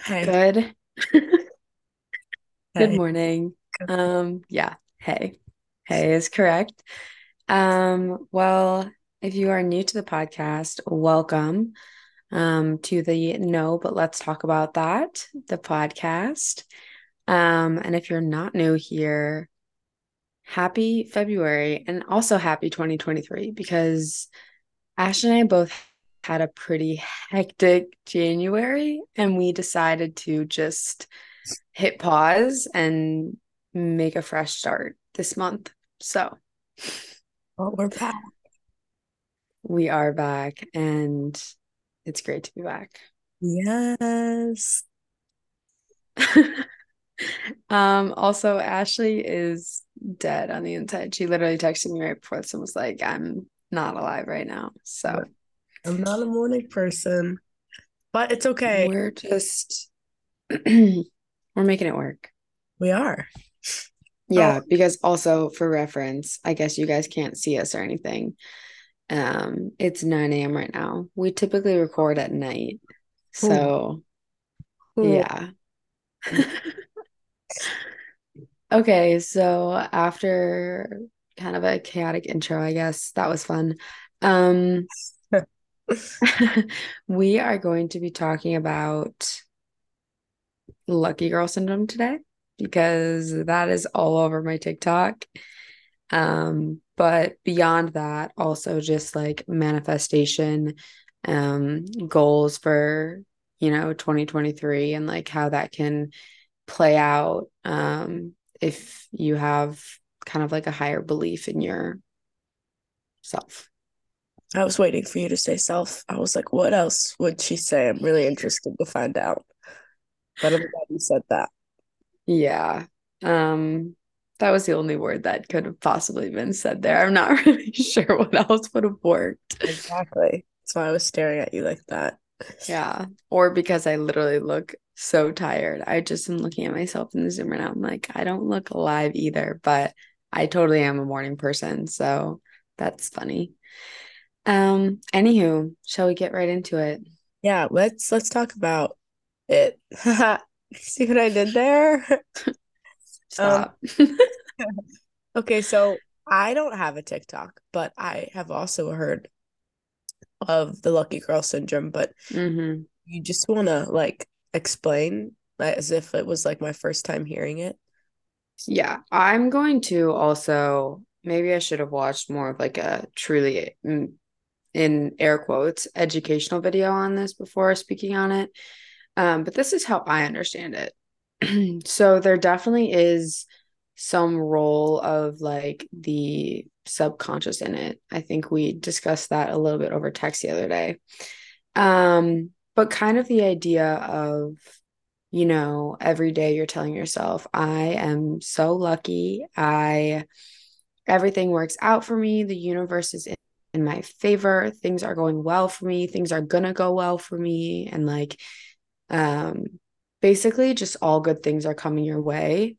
Hey. Good. Good morning. Good. Um, yeah, hey. Hey is correct. Um, well, if you are new to the podcast, welcome um to the No, but let's talk about that, the podcast. Um, and if you're not new here, happy February and also happy 2023 because Ash and I both had a pretty hectic January and we decided to just hit pause and make a fresh start this month. So Oh, we're back. we are back and it's great to be back. Yes. Um, also Ashley is dead on the inside. She literally texted me right before this and was like, I'm not alive right now. So I'm not a morning person, but it's okay. we're just we're making it work. We are. Yeah, because also for reference, I guess you guys can't see us or anything. Um, it's 9 a.m. right now. We typically record at night. So Cool. yeah. Okay, so after kind of a chaotic intro, I guess that was fun. Um, we are going to be talking about lucky girl syndrome today because that is all over my TikTok. Um, but beyond that, also just like manifestation, um, goals for, you know, 2023 and like how that can play out, um, if you have kind of like a higher belief in yourself. I was waiting for you to say self. I was like, what else would she say? I'm really interested to find out. But I'm glad you said that. Yeah. Um, that was the only word that could have possibly been said there. I'm not really sure what else would have worked. Exactly. That's why I was staring at you like that. Yeah. Or because I literally look so tired. I just am looking at myself in the Zoom right now. I'm like, I don't look alive either, but I totally am a morning person. So that's funny. Um, anywho, shall we get right into it? Yeah, let's let's talk about it. See what I did there? Um, Stop. okay, so I don't have a TikTok, but I have also heard of the lucky girl syndrome, but hmm you just want to like explain as if it was like my first time hearing it. Yeah, I'm going to also, maybe I should have watched more of like a truly, mm, in air quotes, educational video on this before speaking on it. Um, but this is how I understand it. So there definitely is some role of like the subconscious in it. I think we discussed that a little bit over text the other day. Um, but kind of the idea of, you know, every day you're telling yourself, I am so lucky. I everything works out for me. The universe is in, in my favor. Things are going well for me. Things are gonna go well for me. And like um basically just all good things are coming your way.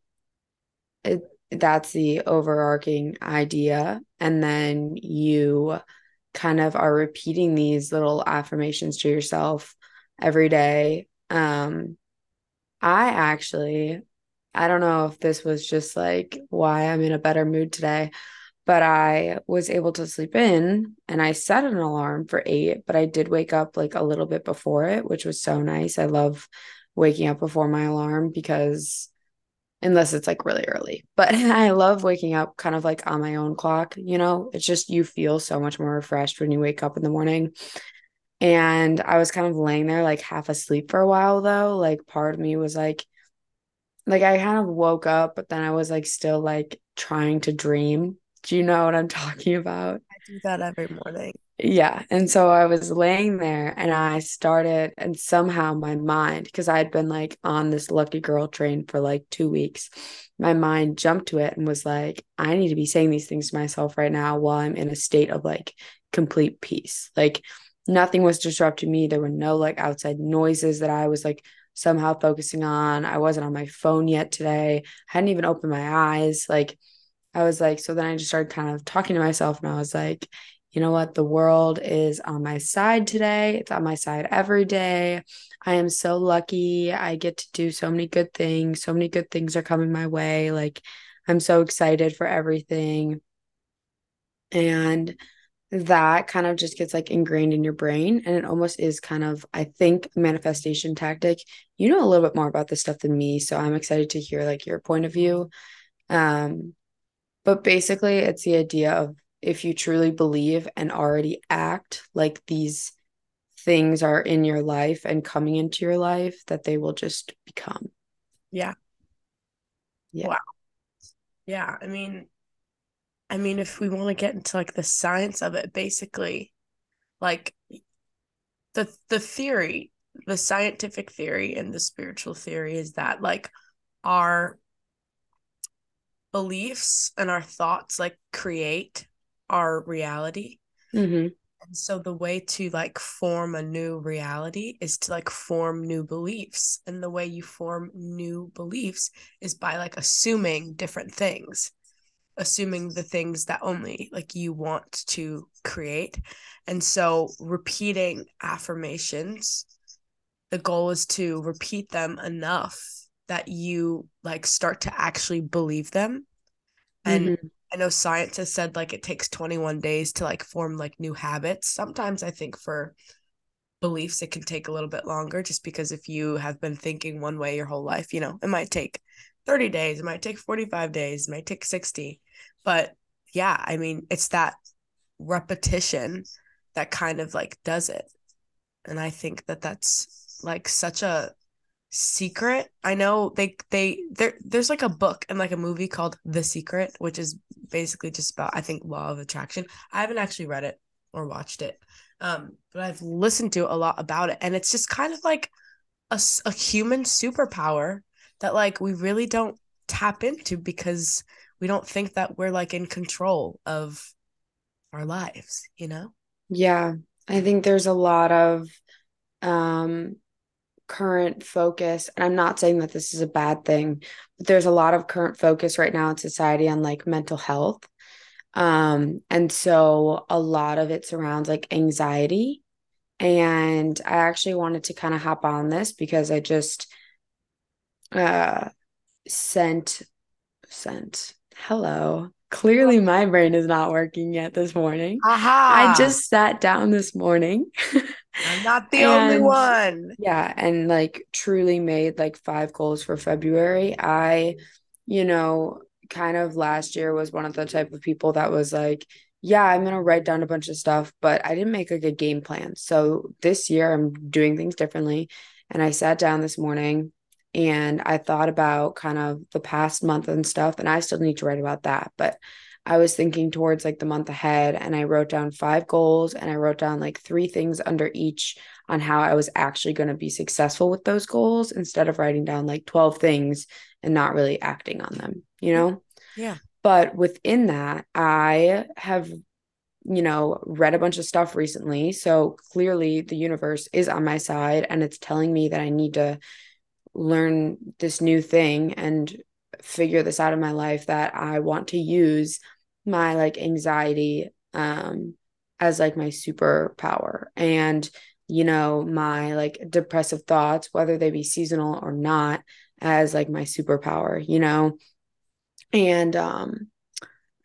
It, that's the overarching idea. And then you kind of are repeating these little affirmations to yourself every day. Um, I actually, I don't know if this was just like why I'm in a better mood today, but I was able to sleep in and I set an alarm for eight, but I did wake up like a little bit before it, which was so nice. I love waking up before my alarm because unless it's like really early. But I love waking up kind of like on my own clock, you know? It's just you feel so much more refreshed when you wake up in the morning. And I was kind of laying there like half asleep for a while though. Like part of me was like like I kind of woke up, but then I was like still like trying to dream. Do you know what I'm talking about? I do that every morning. Yeah. And so I was laying there and I started, and somehow my mind, because I'd been like on this lucky girl train for like two weeks, my mind jumped to it and was like, I need to be saying these things to myself right now while I'm in a state of like complete peace. Like nothing was disrupting me. There were no like outside noises that I was like somehow focusing on. I wasn't on my phone yet today. I hadn't even opened my eyes. Like, I was like, so then I just started kind of talking to myself and I was like, you know what? The world is on my side today. It's on my side every day. I am so lucky. I get to do so many good things. So many good things are coming my way. Like, I'm so excited for everything. And that kind of just gets like ingrained in your brain. And it almost is kind of, I think, a manifestation tactic. You know a little bit more about this stuff than me. So I'm excited to hear like your point of view. Um, but basically, it's the idea of if you truly believe and already act like these things are in your life and coming into your life, that they will just become. Yeah. Yeah. Wow. Yeah. I mean, I mean, if we want to get into like the science of it, basically, like the the theory, the scientific theory and the spiritual theory is that like our beliefs and our thoughts like create our reality. Mm-hmm. And so the way to like form a new reality is to like form new beliefs. And the way you form new beliefs is by like assuming different things, assuming the things that only like you want to create. And so repeating affirmations, the goal is to repeat them enough that you like start to actually believe them. And mm-hmm I know science has said like it takes 21 days to like form like new habits. Sometimes I think for beliefs it can take a little bit longer just because if you have been thinking one way your whole life, you know, it might take 30 days, it might take 45 days, it might take 60. But yeah, I mean, it's that repetition that kind of like does it. And I think that that's like such a secret. I know they they there there's like a book and like a movie called the secret which is basically just about i think law of attraction. I haven't actually read it or watched it um but i've listened to a lot about it. And it's just kind of like a, a human superpower that like we really don't tap into because we don't think that we're like in control of our lives you know? Yeah. I think there's a lot of um current focus and i'm not saying that this is a bad thing but there's a lot of current focus right now in society on like mental health. Um and so a lot of it surrounds like anxiety. And i actually wanted to kind of hop on this because i just uh sent sent hello. Clearly my brain is not working yet this morning. Aha. i just sat down this morning I'm not the and, only one. Yeah. And like truly made like five goals for February. I, you know, kind of last year was one of the type of people that was like, yeah, I'm going to write down a bunch of stuff, but I didn't make like a game plan. So this year I'm doing things differently. And I sat down this morning and I thought about kind of the past month and stuff. And I still need to write about that. But I was thinking towards like the month ahead and I wrote down five goals and I wrote down like three things under each on how I was actually going to be successful with those goals instead of writing down like 12 things and not really acting on them, you know? Yeah. But within that, I have, you know, read a bunch of stuff recently. So clearly the universe is on my side and it's telling me that I need to learn this new thing and figure this out in my life that I want to use my like anxiety um as like my superpower and you know my like depressive thoughts whether they be seasonal or not as like my superpower you know and um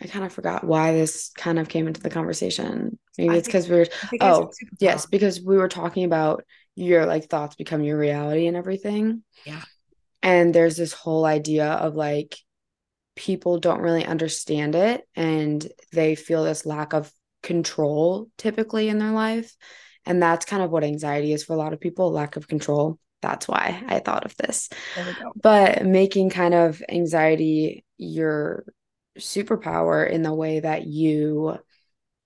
I kind of forgot why this kind of came into the conversation. Maybe it's because we are oh yes, because we were talking about your like thoughts become your reality and everything. Yeah. And there's this whole idea of like people don't really understand it and they feel this lack of control typically in their life. And that's kind of what anxiety is for a lot of people lack of control. That's why I thought of this. But making kind of anxiety your superpower in the way that you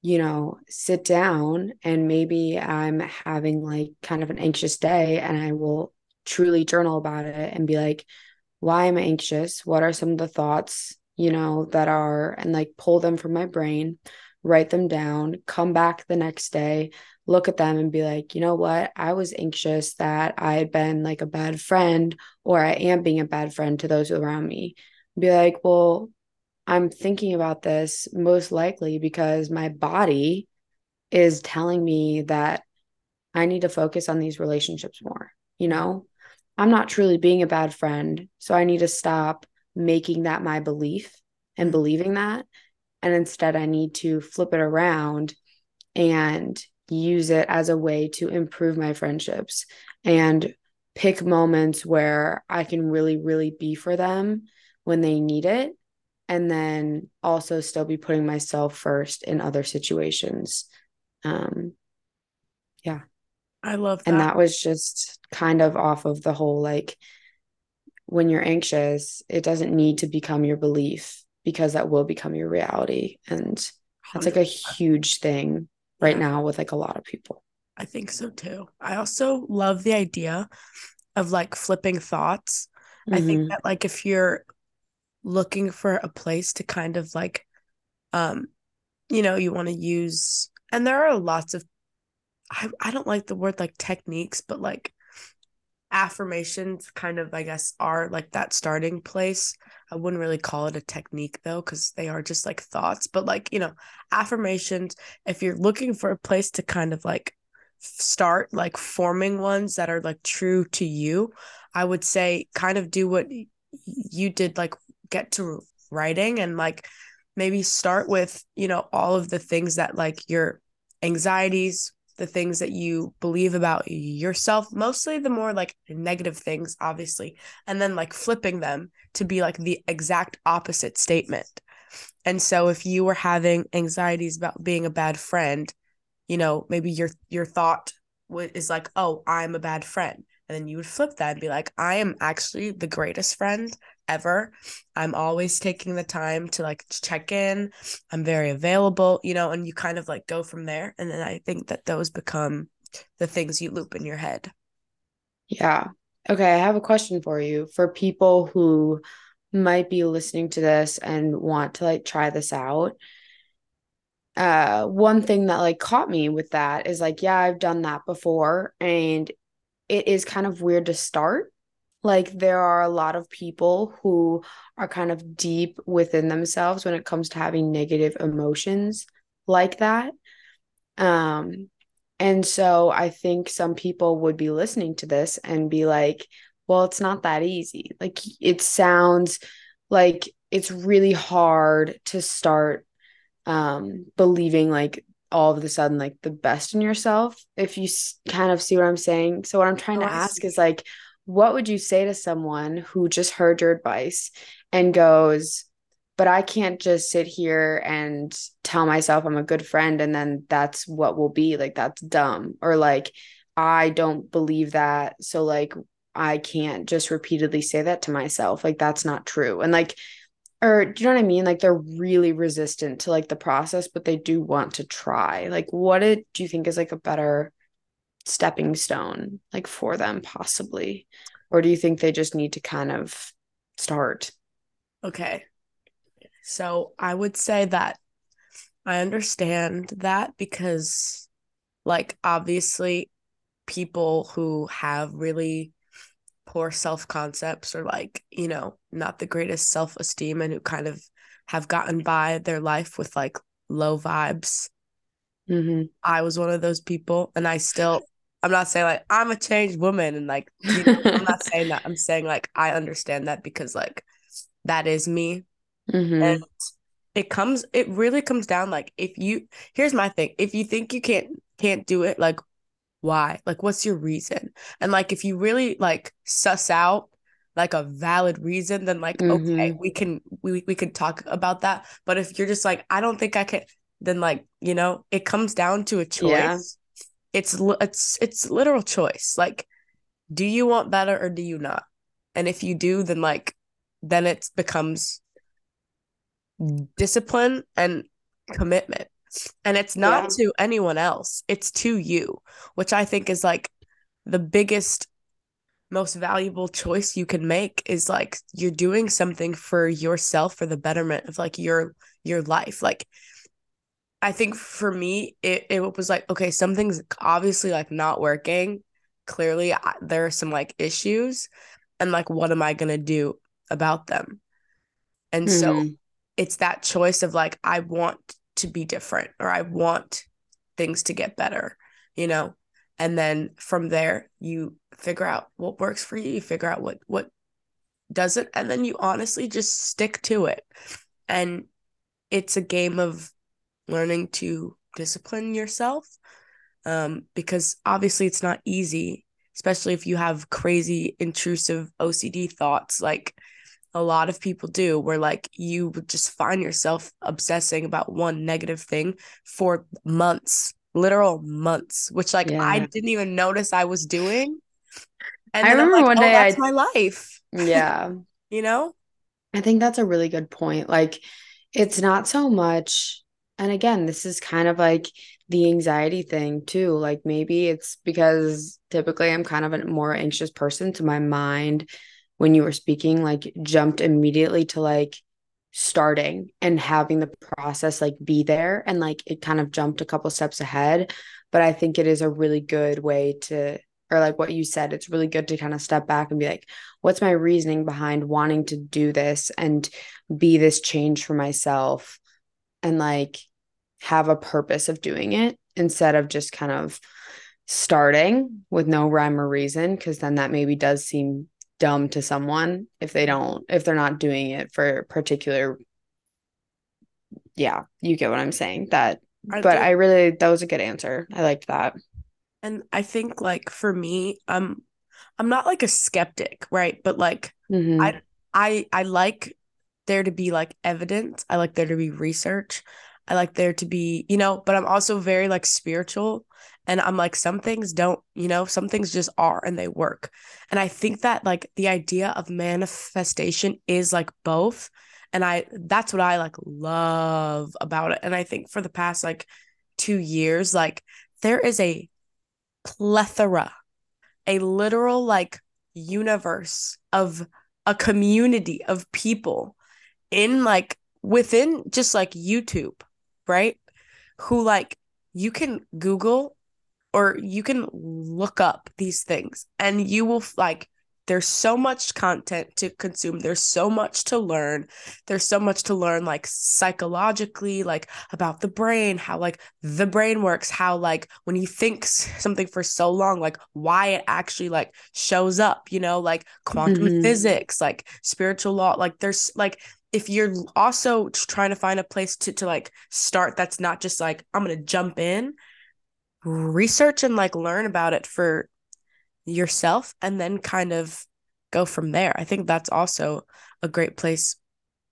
you know, sit down and maybe I'm having like kind of an anxious day and I will truly journal about it and be like, why I'm I anxious? What are some of the thoughts, you know, that are, and like pull them from my brain, write them down, come back the next day, look at them and be like, you know what? I was anxious that I had been like a bad friend or I am being a bad friend to those around me. Be like, well, I'm thinking about this most likely because my body is telling me that I need to focus on these relationships more. You know, I'm not truly being a bad friend. So I need to stop making that my belief and mm-hmm. believing that. And instead, I need to flip it around and use it as a way to improve my friendships and pick moments where I can really, really be for them when they need it. And then also still be putting myself first in other situations. Um, yeah. I love that. And that was just kind of off of the whole like when you're anxious, it doesn't need to become your belief because that will become your reality. And that's 100%. like a huge thing right yeah. now with like a lot of people. I think so too. I also love the idea of like flipping thoughts. Mm-hmm. I think mm-hmm. that like if you're looking for a place to kind of like um you know, you want to use and there are lots of I, I don't like the word like techniques, but like affirmations kind of I guess are like that starting place. I wouldn't really call it a technique though cuz they are just like thoughts, but like, you know, affirmations if you're looking for a place to kind of like start like forming ones that are like true to you, I would say kind of do what you did like get to writing and like maybe start with, you know, all of the things that like your anxieties, the things that you believe about yourself, mostly the more like negative things, obviously, and then like flipping them to be like the exact opposite statement. And so if you were having anxieties about being a bad friend, you know, maybe your your thought is like, "Oh, I'm a bad friend." And then you would flip that and be like, "I am actually the greatest friend ever. I'm always taking the time to like check in. I'm very available, you know, and you kind of like go from there. And then I think that those become the things you loop in your head. Yeah. Okay. I have a question for you for people who might be listening to this and want to like try this out. Uh, one thing that like caught me with that is like, yeah, I've done that before and it is kind of weird to start like there are a lot of people who are kind of deep within themselves when it comes to having negative emotions like that. Um and so i think some people would be listening to this and be like well it's not that easy. Like it sounds like it's really hard to start um believing like all of a sudden like the best in yourself if you kind of see what i'm saying. So what i'm trying oh, to ask is like what would you say to someone who just heard your advice and goes, but I can't just sit here and tell myself I'm a good friend and then that's what will be like that's dumb or like I don't believe that so like I can't just repeatedly say that to myself like that's not true and like or do you know what I mean? Like they're really resistant to like the process but they do want to try like what do you think is like a better stepping stone like for them possibly? Or do you think they just need to kind of start? Okay. So i would say that i understand that because like obviously people who have really poor self concepts or like you know not the greatest self esteem and who kind of have gotten by their life with like low vibes. Mm-hmm. i was one of those people and i still I'm not saying like I'm a changed woman and like you know, I'm not saying that. I'm saying like I understand that because like that is me. Mm-hmm. And it comes it really comes down like if you here's my thing. If you think you can't can't do it, like why? Like what's your reason? And like if you really like suss out like a valid reason, then like mm-hmm. okay, we can we we can talk about that. But if you're just like, I don't think I can then like, you know, it comes down to a choice. Yeah it's it's it's literal choice. Like do you want better or do you not? And if you do then like then it becomes discipline and commitment. And it's not yeah. to anyone else. It's to you which i think is like the biggest most valuable choice you can make is like you're doing something for yourself for the betterment of like your your life. Like I think for me, it, it was like, okay, something's obviously like not working. Clearly, I, there are some like issues. And like, what am I going to do about them? And mm-hmm. so it's that choice of like, I want to be different or I want things to get better, you know? And then from there, you figure out what works for you, you figure out what what doesn't, and then you honestly just stick to it. And it's a game of learning to discipline yourself. Um, because obviously it's not easy, especially if you have crazy intrusive OCD thoughts like a lot of people do where like you would just find yourself obsessing about one negative thing for months literal months which like yeah. i didn't even notice i was doing and i remember like, one oh, day that's I, my life yeah you know i think that's a really good point like it's not so much and again this is kind of like the anxiety thing too like maybe it's because typically i'm kind of a more anxious person to my mind when you were speaking like jumped immediately to like starting and having the process like be there and like it kind of jumped a couple steps ahead. But i think it is a really good way to or like what you said it's really good to kind of step back and be like what's my reasoning behind wanting to do this and be this change for myself? And like have a purpose of doing it instead of just kind of starting with no rhyme or reason because then that maybe does seem dumb to someone if they don't if they're not doing it for particular yeah you get what i'm saying that I but think, i really that was a good answer. I liked that. And i think like for me i'm i'm not like a skeptic right? But like mm-hmm. i i i like there to be like evidence. I like there to be research i like there to be you know but i'm also very like spiritual and I'm like, some things don't, you know, some things just are and they work. And I think that like the idea of manifestation is like both. And I, that's what I like love about it. And I think for the past like two years, like there is a plethora, a literal like universe of a community of people in like within just like YouTube, right? Who like you can Google or you can look up these things and you will like there's so much content to consume there's so much to learn there's so much to learn like psychologically like about the brain how like the brain works how like when you think something for so long like why it actually like shows up you know like quantum mm-hmm. physics like spiritual law like there's like if you're also trying to find a place to to like start that's not just like i'm gonna jump in research and like learn about it for yourself and then kind of go from there. I think that's also a great place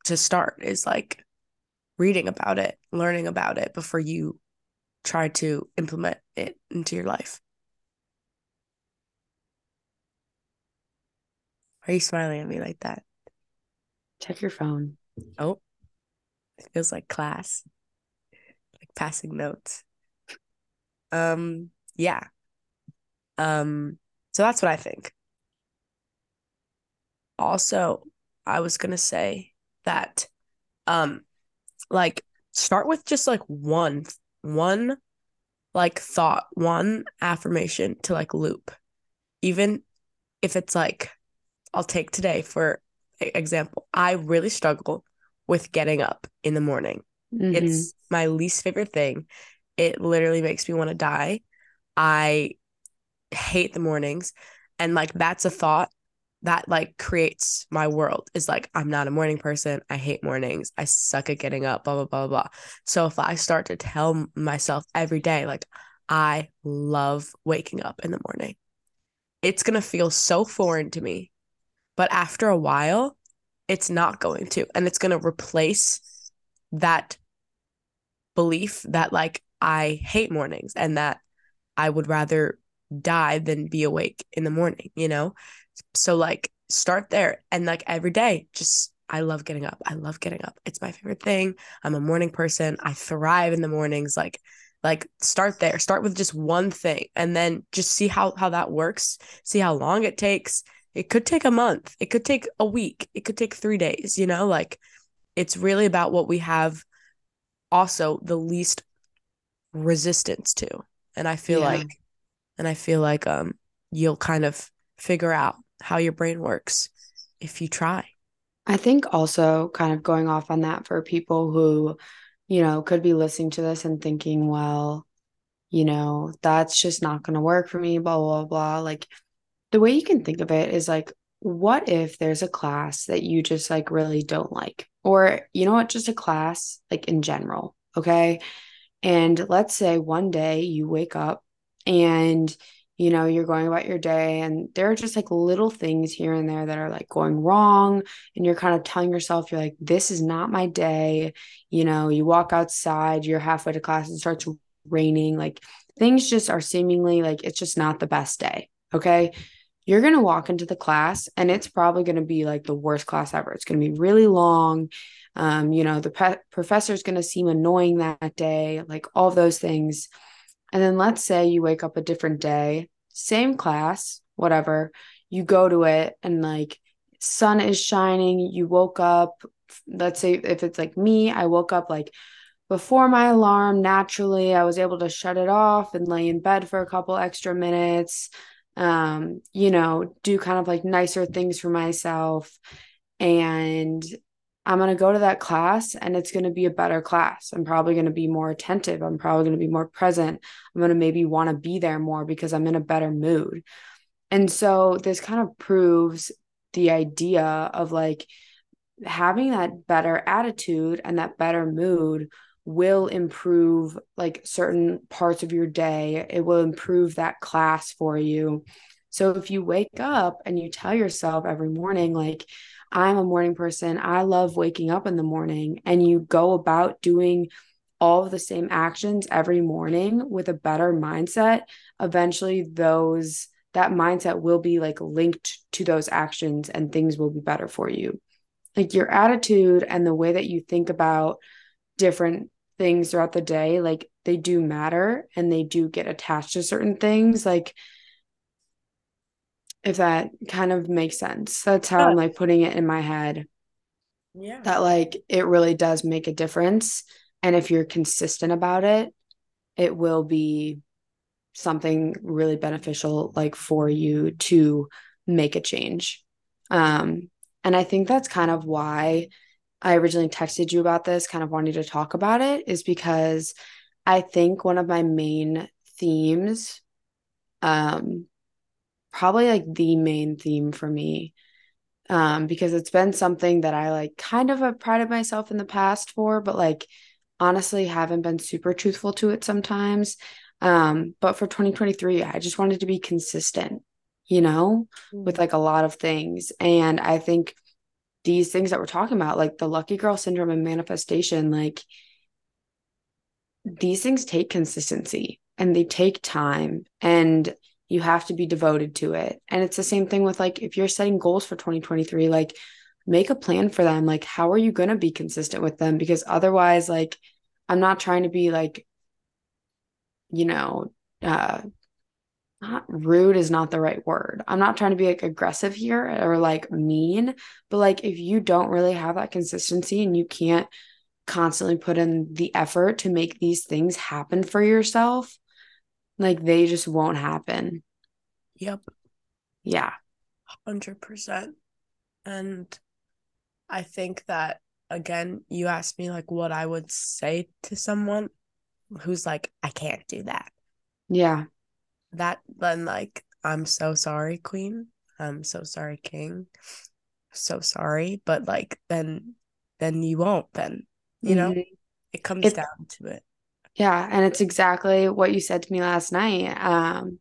to start is like reading about it, learning about it before you try to implement it into your life. Are you smiling at me like that? Check your phone. Oh, it feels like class, like passing notes. Um yeah. Um so that's what i think. Also i was to say that um like start with just like one one like thought one affirmation to like loop. Even if it's like i'll take today for example i really struggle with getting up in the morning mm-hmm. it's my least favorite thing it literally makes me want to die. I hate the mornings. And like that's a thought that like creates my world is like I'm not a morning person. I hate mornings. I suck at getting up, blah blah blah blah. So if I start to tell myself every day like I love waking up in the morning, it's going to feel so foreign to me. But after a while, it's not going to and it's going to replace that belief that like I hate mornings and that I would rather die than be awake in the morning, you know? So like start there and like every day just I love getting up. I love getting up. It's my favorite thing. I'm a morning person. I thrive in the mornings like like start there. Start with just one thing and then just see how how that works. See how long it takes. It could take a month. It could take a week. It could take 3 days, you know? Like it's really about what we have also the least resistance to and i feel yeah. like and i feel like um you'll kind of figure out how your brain works if you try i think also kind of going off on that for people who you know could be listening to this and thinking well you know, that's just not going to work for me, blah, blah, blah. Like the way you can think of it is like, what if there's a class that you just like really don't like? Or, you know what, just a class like in general. Okay. And let's say one day you wake up and you know, you're going about your day and there are just like little things here and there that are like going wrong. And you're kind of telling yourself, you're like, this is not my day. You know, you walk outside, you're halfway to class, and starts raining. Like things just are seemingly like it's just not the best day. Okay. You're going to walk into the class and it's probably going to be like the worst class ever. It's going to be really long. Um, you know, the pe- professor is going to seem annoying that day, like all those things and then let's say you wake up a different day, same class, whatever, you go to it and like sun is shining, you woke up, let's say if it's like me, I woke up like before my alarm naturally, I was able to shut it off and lay in bed for a couple extra minutes. Um, you know, do kind of like nicer things for myself and I'm going to go to that class and it's going to be a better class. I'm probably going to be more attentive. I'm probably going to be more present. I'm going to maybe want to be there more because I'm in a better mood. And so this kind of proves the idea of like having that better attitude and that better mood will improve like certain parts of your day. It will improve that class for you. So if you wake up and you tell yourself every morning, like, I'm a morning person. I love waking up in the morning. And you go about doing all of the same actions every morning with a better mindset, eventually those that mindset will be like linked to those actions and things will be better for you. Like your attitude and the way that you think about different things throughout the day, like they do matter and they do get attached to certain things. Like if that kind of makes sense. That's how yeah. I'm like putting it in my head. Yeah. That like it really does make a difference. And if you're consistent about it, it will be something really beneficial like for you to make a change. Um, and I think that's kind of why I originally texted you about this, kind of wanting to talk about it, is because I think one of my main themes um probably like the main theme for me um because it's been something that I like kind of have prided myself in the past for but like honestly haven't been super truthful to it sometimes um but for 2023 I just wanted to be consistent you know mm-hmm. with like a lot of things and I think these things that we're talking about like the lucky girl syndrome and manifestation like these things take consistency and they take time and you have to be devoted to it. And it's the same thing with like if you're setting goals for 2023, like make a plan for them. Like, how are you going to be consistent with them? Because otherwise, like, I'm not trying to be like, you know, uh, not rude is not the right word. I'm not trying to be like aggressive here or like mean, but like if you don't really have that consistency and you can't constantly put in the effort to make these things happen for yourself, like they just won't happen. Yep. Yeah. 100%. And I think that again, you asked me like what I would say to someone who's like, I can't do that. Yeah. That then like, I'm so sorry, Queen. I'm so sorry, King. So sorry. But like then then you won't then. You mm-hmm. know? It comes it's, down to it. Yeah, and it's exactly what you said to me last night. Um,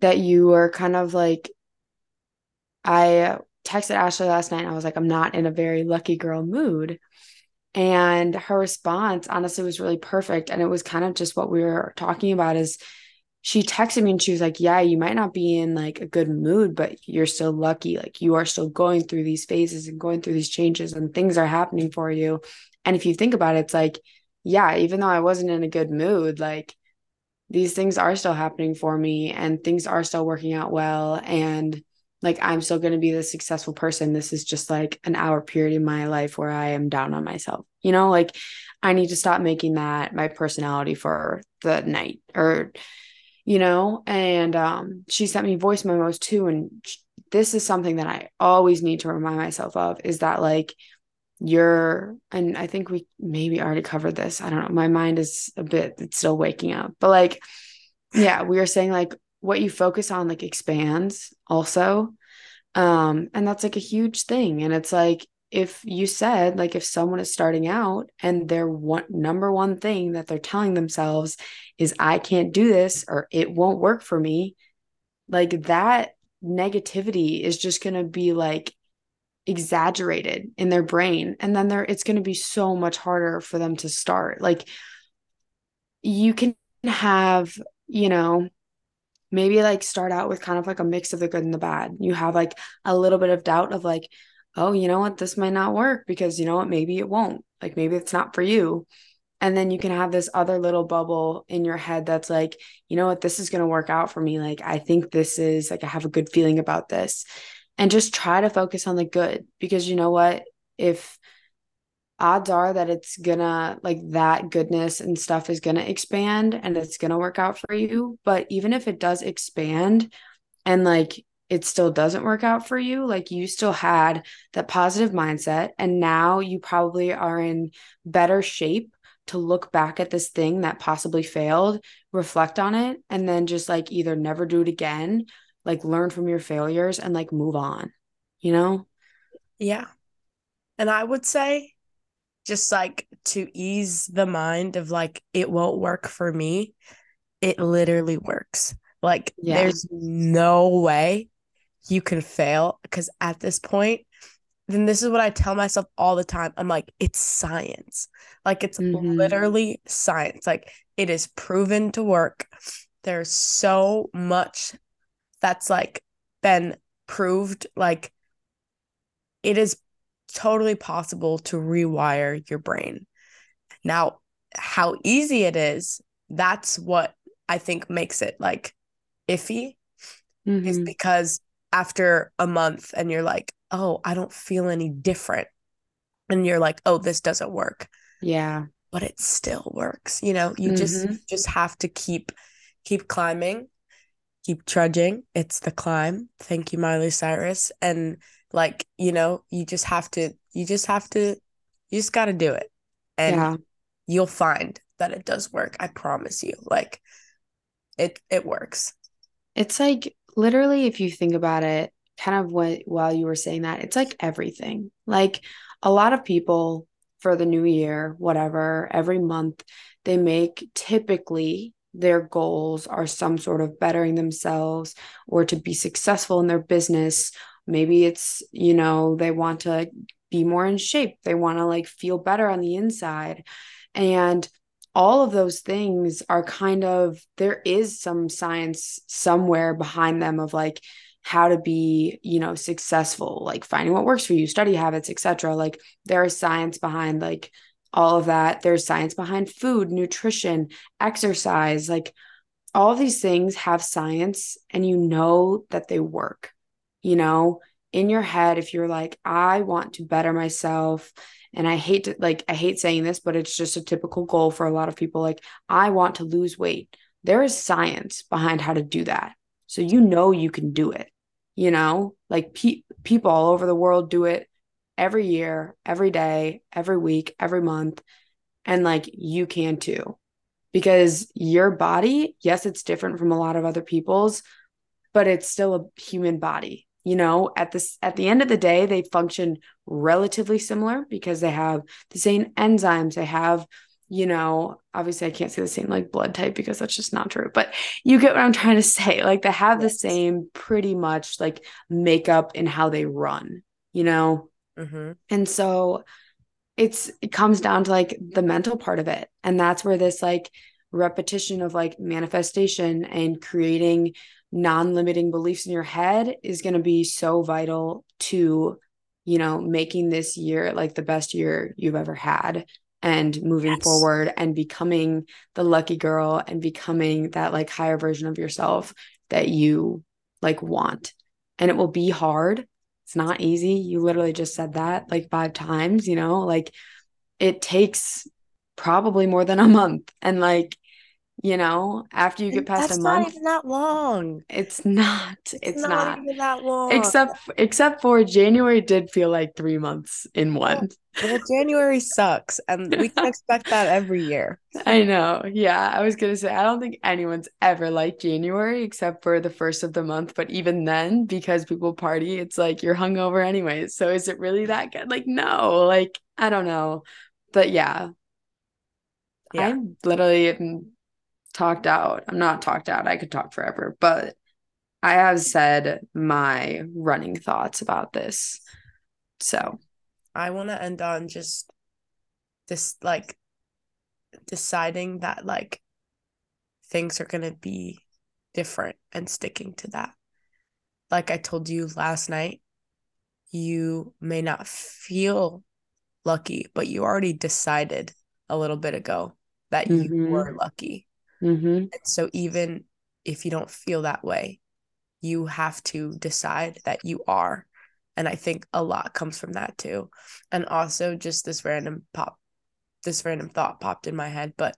that you were kind of like, I texted Ashley last night. and I was like, I'm not in a very lucky girl mood. And her response honestly was really perfect. And it was kind of just what we were talking about is she texted me and she was like, Yeah, you might not be in like a good mood, but you're still lucky. Like you are still going through these phases and going through these changes and things are happening for you. And if you think about it, it's like yeah, even though I wasn't in a good mood, like these things are still happening for me and things are still working out well. And like I'm still going to be the successful person. This is just like an hour period in my life where I am down on myself. You know, like I need to stop making that my personality for the night or, you know, and um, she sent me voice memos too. And this is something that I always need to remind myself of is that like you're and i think we maybe already covered this i don't know my mind is a bit it's still waking up but like yeah, we were saying like what you focus on like expands also. Um, and that's like a huge thing. And it's like if you said like if someone is starting out and their one number one thing that they're telling themselves is I can't do this or it won't work for me, like that negativity is just going to be like exaggerated in their brain. And then there it's going to be so much harder for them to start. Like you can have you know maybe like start out with kind of like a mix of the good and the bad. You have like a little bit of doubt of like oh you know what? This might not work because you know what? Maybe it won't. Like maybe it's not for you. And then you can have this other little bubble in your head that's like you know what? This is going to work out for me. Like i think this is like i have a good feeling about this. And just try to focus on the good because you know what? If odds are that it's gonna like that goodness and stuff is gonna expand and it's gonna work out for you but even if it does expand and like it still doesn't work out for you like you still had that positive mindset and now you probably are in better shape to look back at this thing that possibly failed reflect on it and then just like either never do it again like learn from your failures and like move on, you know? Yeah. And I would say just like to ease the mind of like it won't work for me, it literally works. Like yeah. there's no way you can fail because at this point then this is what I tell myself all the time. I'm like, it's science. Like it's mm-hmm. literally science. Like it is proven to work. There's so much that's like been proved like it is totally possible to rewire your brain. Now, how easy it is, that's what I think makes it like iffy mm-hmm. is because after a month and you're like, oh, I don't feel any different. And you're like, oh, this doesn't work. Yeah. But it still works. You know, you mm-hmm. just just have to keep keep climbing keep trudging. It's the climb. Thank you, Miley Cyrus. And like, you know, you just have to, you just have to, you just got to do it. And yeah. you'll find that it does work. I promise you. Like, it, it works. It's like literally, if you think about it, kind of what while you were saying that, it's like everything. Like, a lot of people for the new year, whatever, every month, they make typically their goals are some sort of bettering themselves or to be successful in their business. Maybe it's, you know, they want to be more in shape, they want to like feel better on the inside. And all of those things are kind of, there is some science somewhere behind them of like, how to be you know successful like finding what works for you study habits etc like there is science behind like all of that. There's science behind food, nutrition, exercise. Like all these things have science, and you know that they work. You know, in your head, if you're like, I want to better myself, and I hate to like, I hate saying this, but it's just a typical goal for a lot of people. Like, I want to lose weight. There is science behind how to do that. So you know you can do it. You know, like pe- people all over the world do it every year, every day, every week, every month. And like you can too. Because your body, yes, it's different from a lot of other people's, but it's still a human body. You know, at this at the end of the day, they function relatively similar because they have the same enzymes, they have you know, obviously I can't say the same like blood type because that's just not true, but you get what I'm trying to say. Like they have the same pretty much like makeup in how they run, you know? Mm-hmm. And so it's it comes down to like the mental part of it. And that's where this like repetition of like manifestation and creating non-limiting beliefs in your head is going to be so vital to you know making this year like the best year you've ever had and moving yes. forward and becoming the lucky girl and becoming that like higher version of yourself that you like want and it will be hard it's not easy. You literally just said that like five times, you know, like it takes probably more than a month. And like you know, after you get past That's a not month, even that long. it's not. It's, not. even that long. Except except for January did feel like three months in one. well, January sucks, and we can expect that every year. I know. Yeah, I was gonna say I don't think anyone's ever liked January except for the first of the month. But even then, because people party, it's like you're hungover anyways. So is it really that good? Like, no. Like I don't know. But yeah, Yeah. I'm literally am talked out. I'm not talked out. I could talk forever, but I have said my running thoughts about this. So I want to end on just this like deciding that like things are going to be different and sticking to that. Like I told you last night, you may not feel lucky, but you already decided a little bit ago that you Mhm. were lucky. Mhm. And so even if you don't feel that way, you have to decide that you are. And I think a lot comes from that too. And also just this random pop this random thought popped in my head, but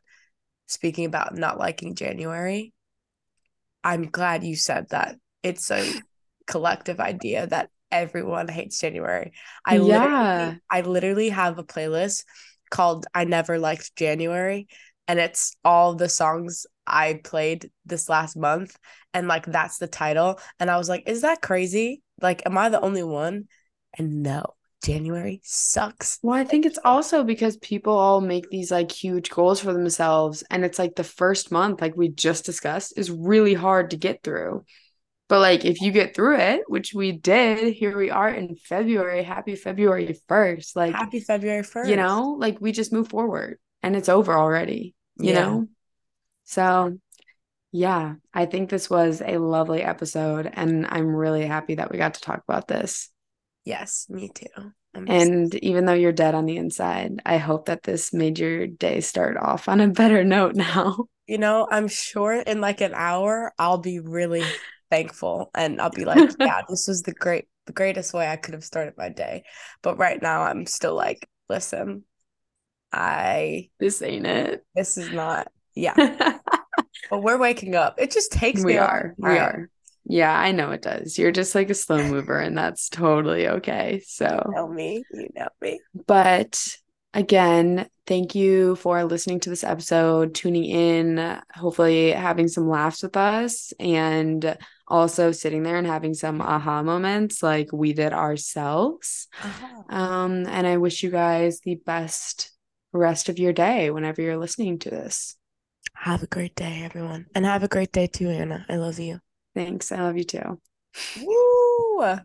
speaking about not liking January, I'm glad you said that. It's a collective idea that everyone hates January. I Yeah. literally I literally have a playlist called I Never Liked January and it's all the songs I played this last month and like that's the title and I was like is that crazy? Like am I the only one? And no, January sucks. Well, I think it's also because people all make these like huge goals for themselves. And it's like the first month, like we just discussed, is really hard to get through. But like if you get through it, which we did, here we are in February. Happy February 1st. Like, Happy February 1st. you know, like we just move forward and it's over already, you Yeah. know? So, yeah, I think this was a lovely episode. And I'm really happy that we got to talk about this. Yes, me too. I'm And even though you're dead on the inside, I hope that this made your day start off on a better note now. you know, I'm sure in like an hour I'll be really thankful and I'll be like, yeah, this was the great the greatest way I could have started my day. But right now I'm still like, listen, I this ain't it. this is not yeah. But we're waking up. It just takes we are. We are. Yeah, I know it does. You're just like a slow mover, and that's totally okay. So, You know me. You know me. but again, thank you for listening to this episode, tuning in, hopefully having some laughs with us, and also sitting there and having some aha moments like we did ourselves. Uh-huh. Um, and I wish you guys the best rest of your day whenever you're listening to this. Have a great day, everyone. And have a great day too, Anna. I love you. Thanks. I love you too. Woo!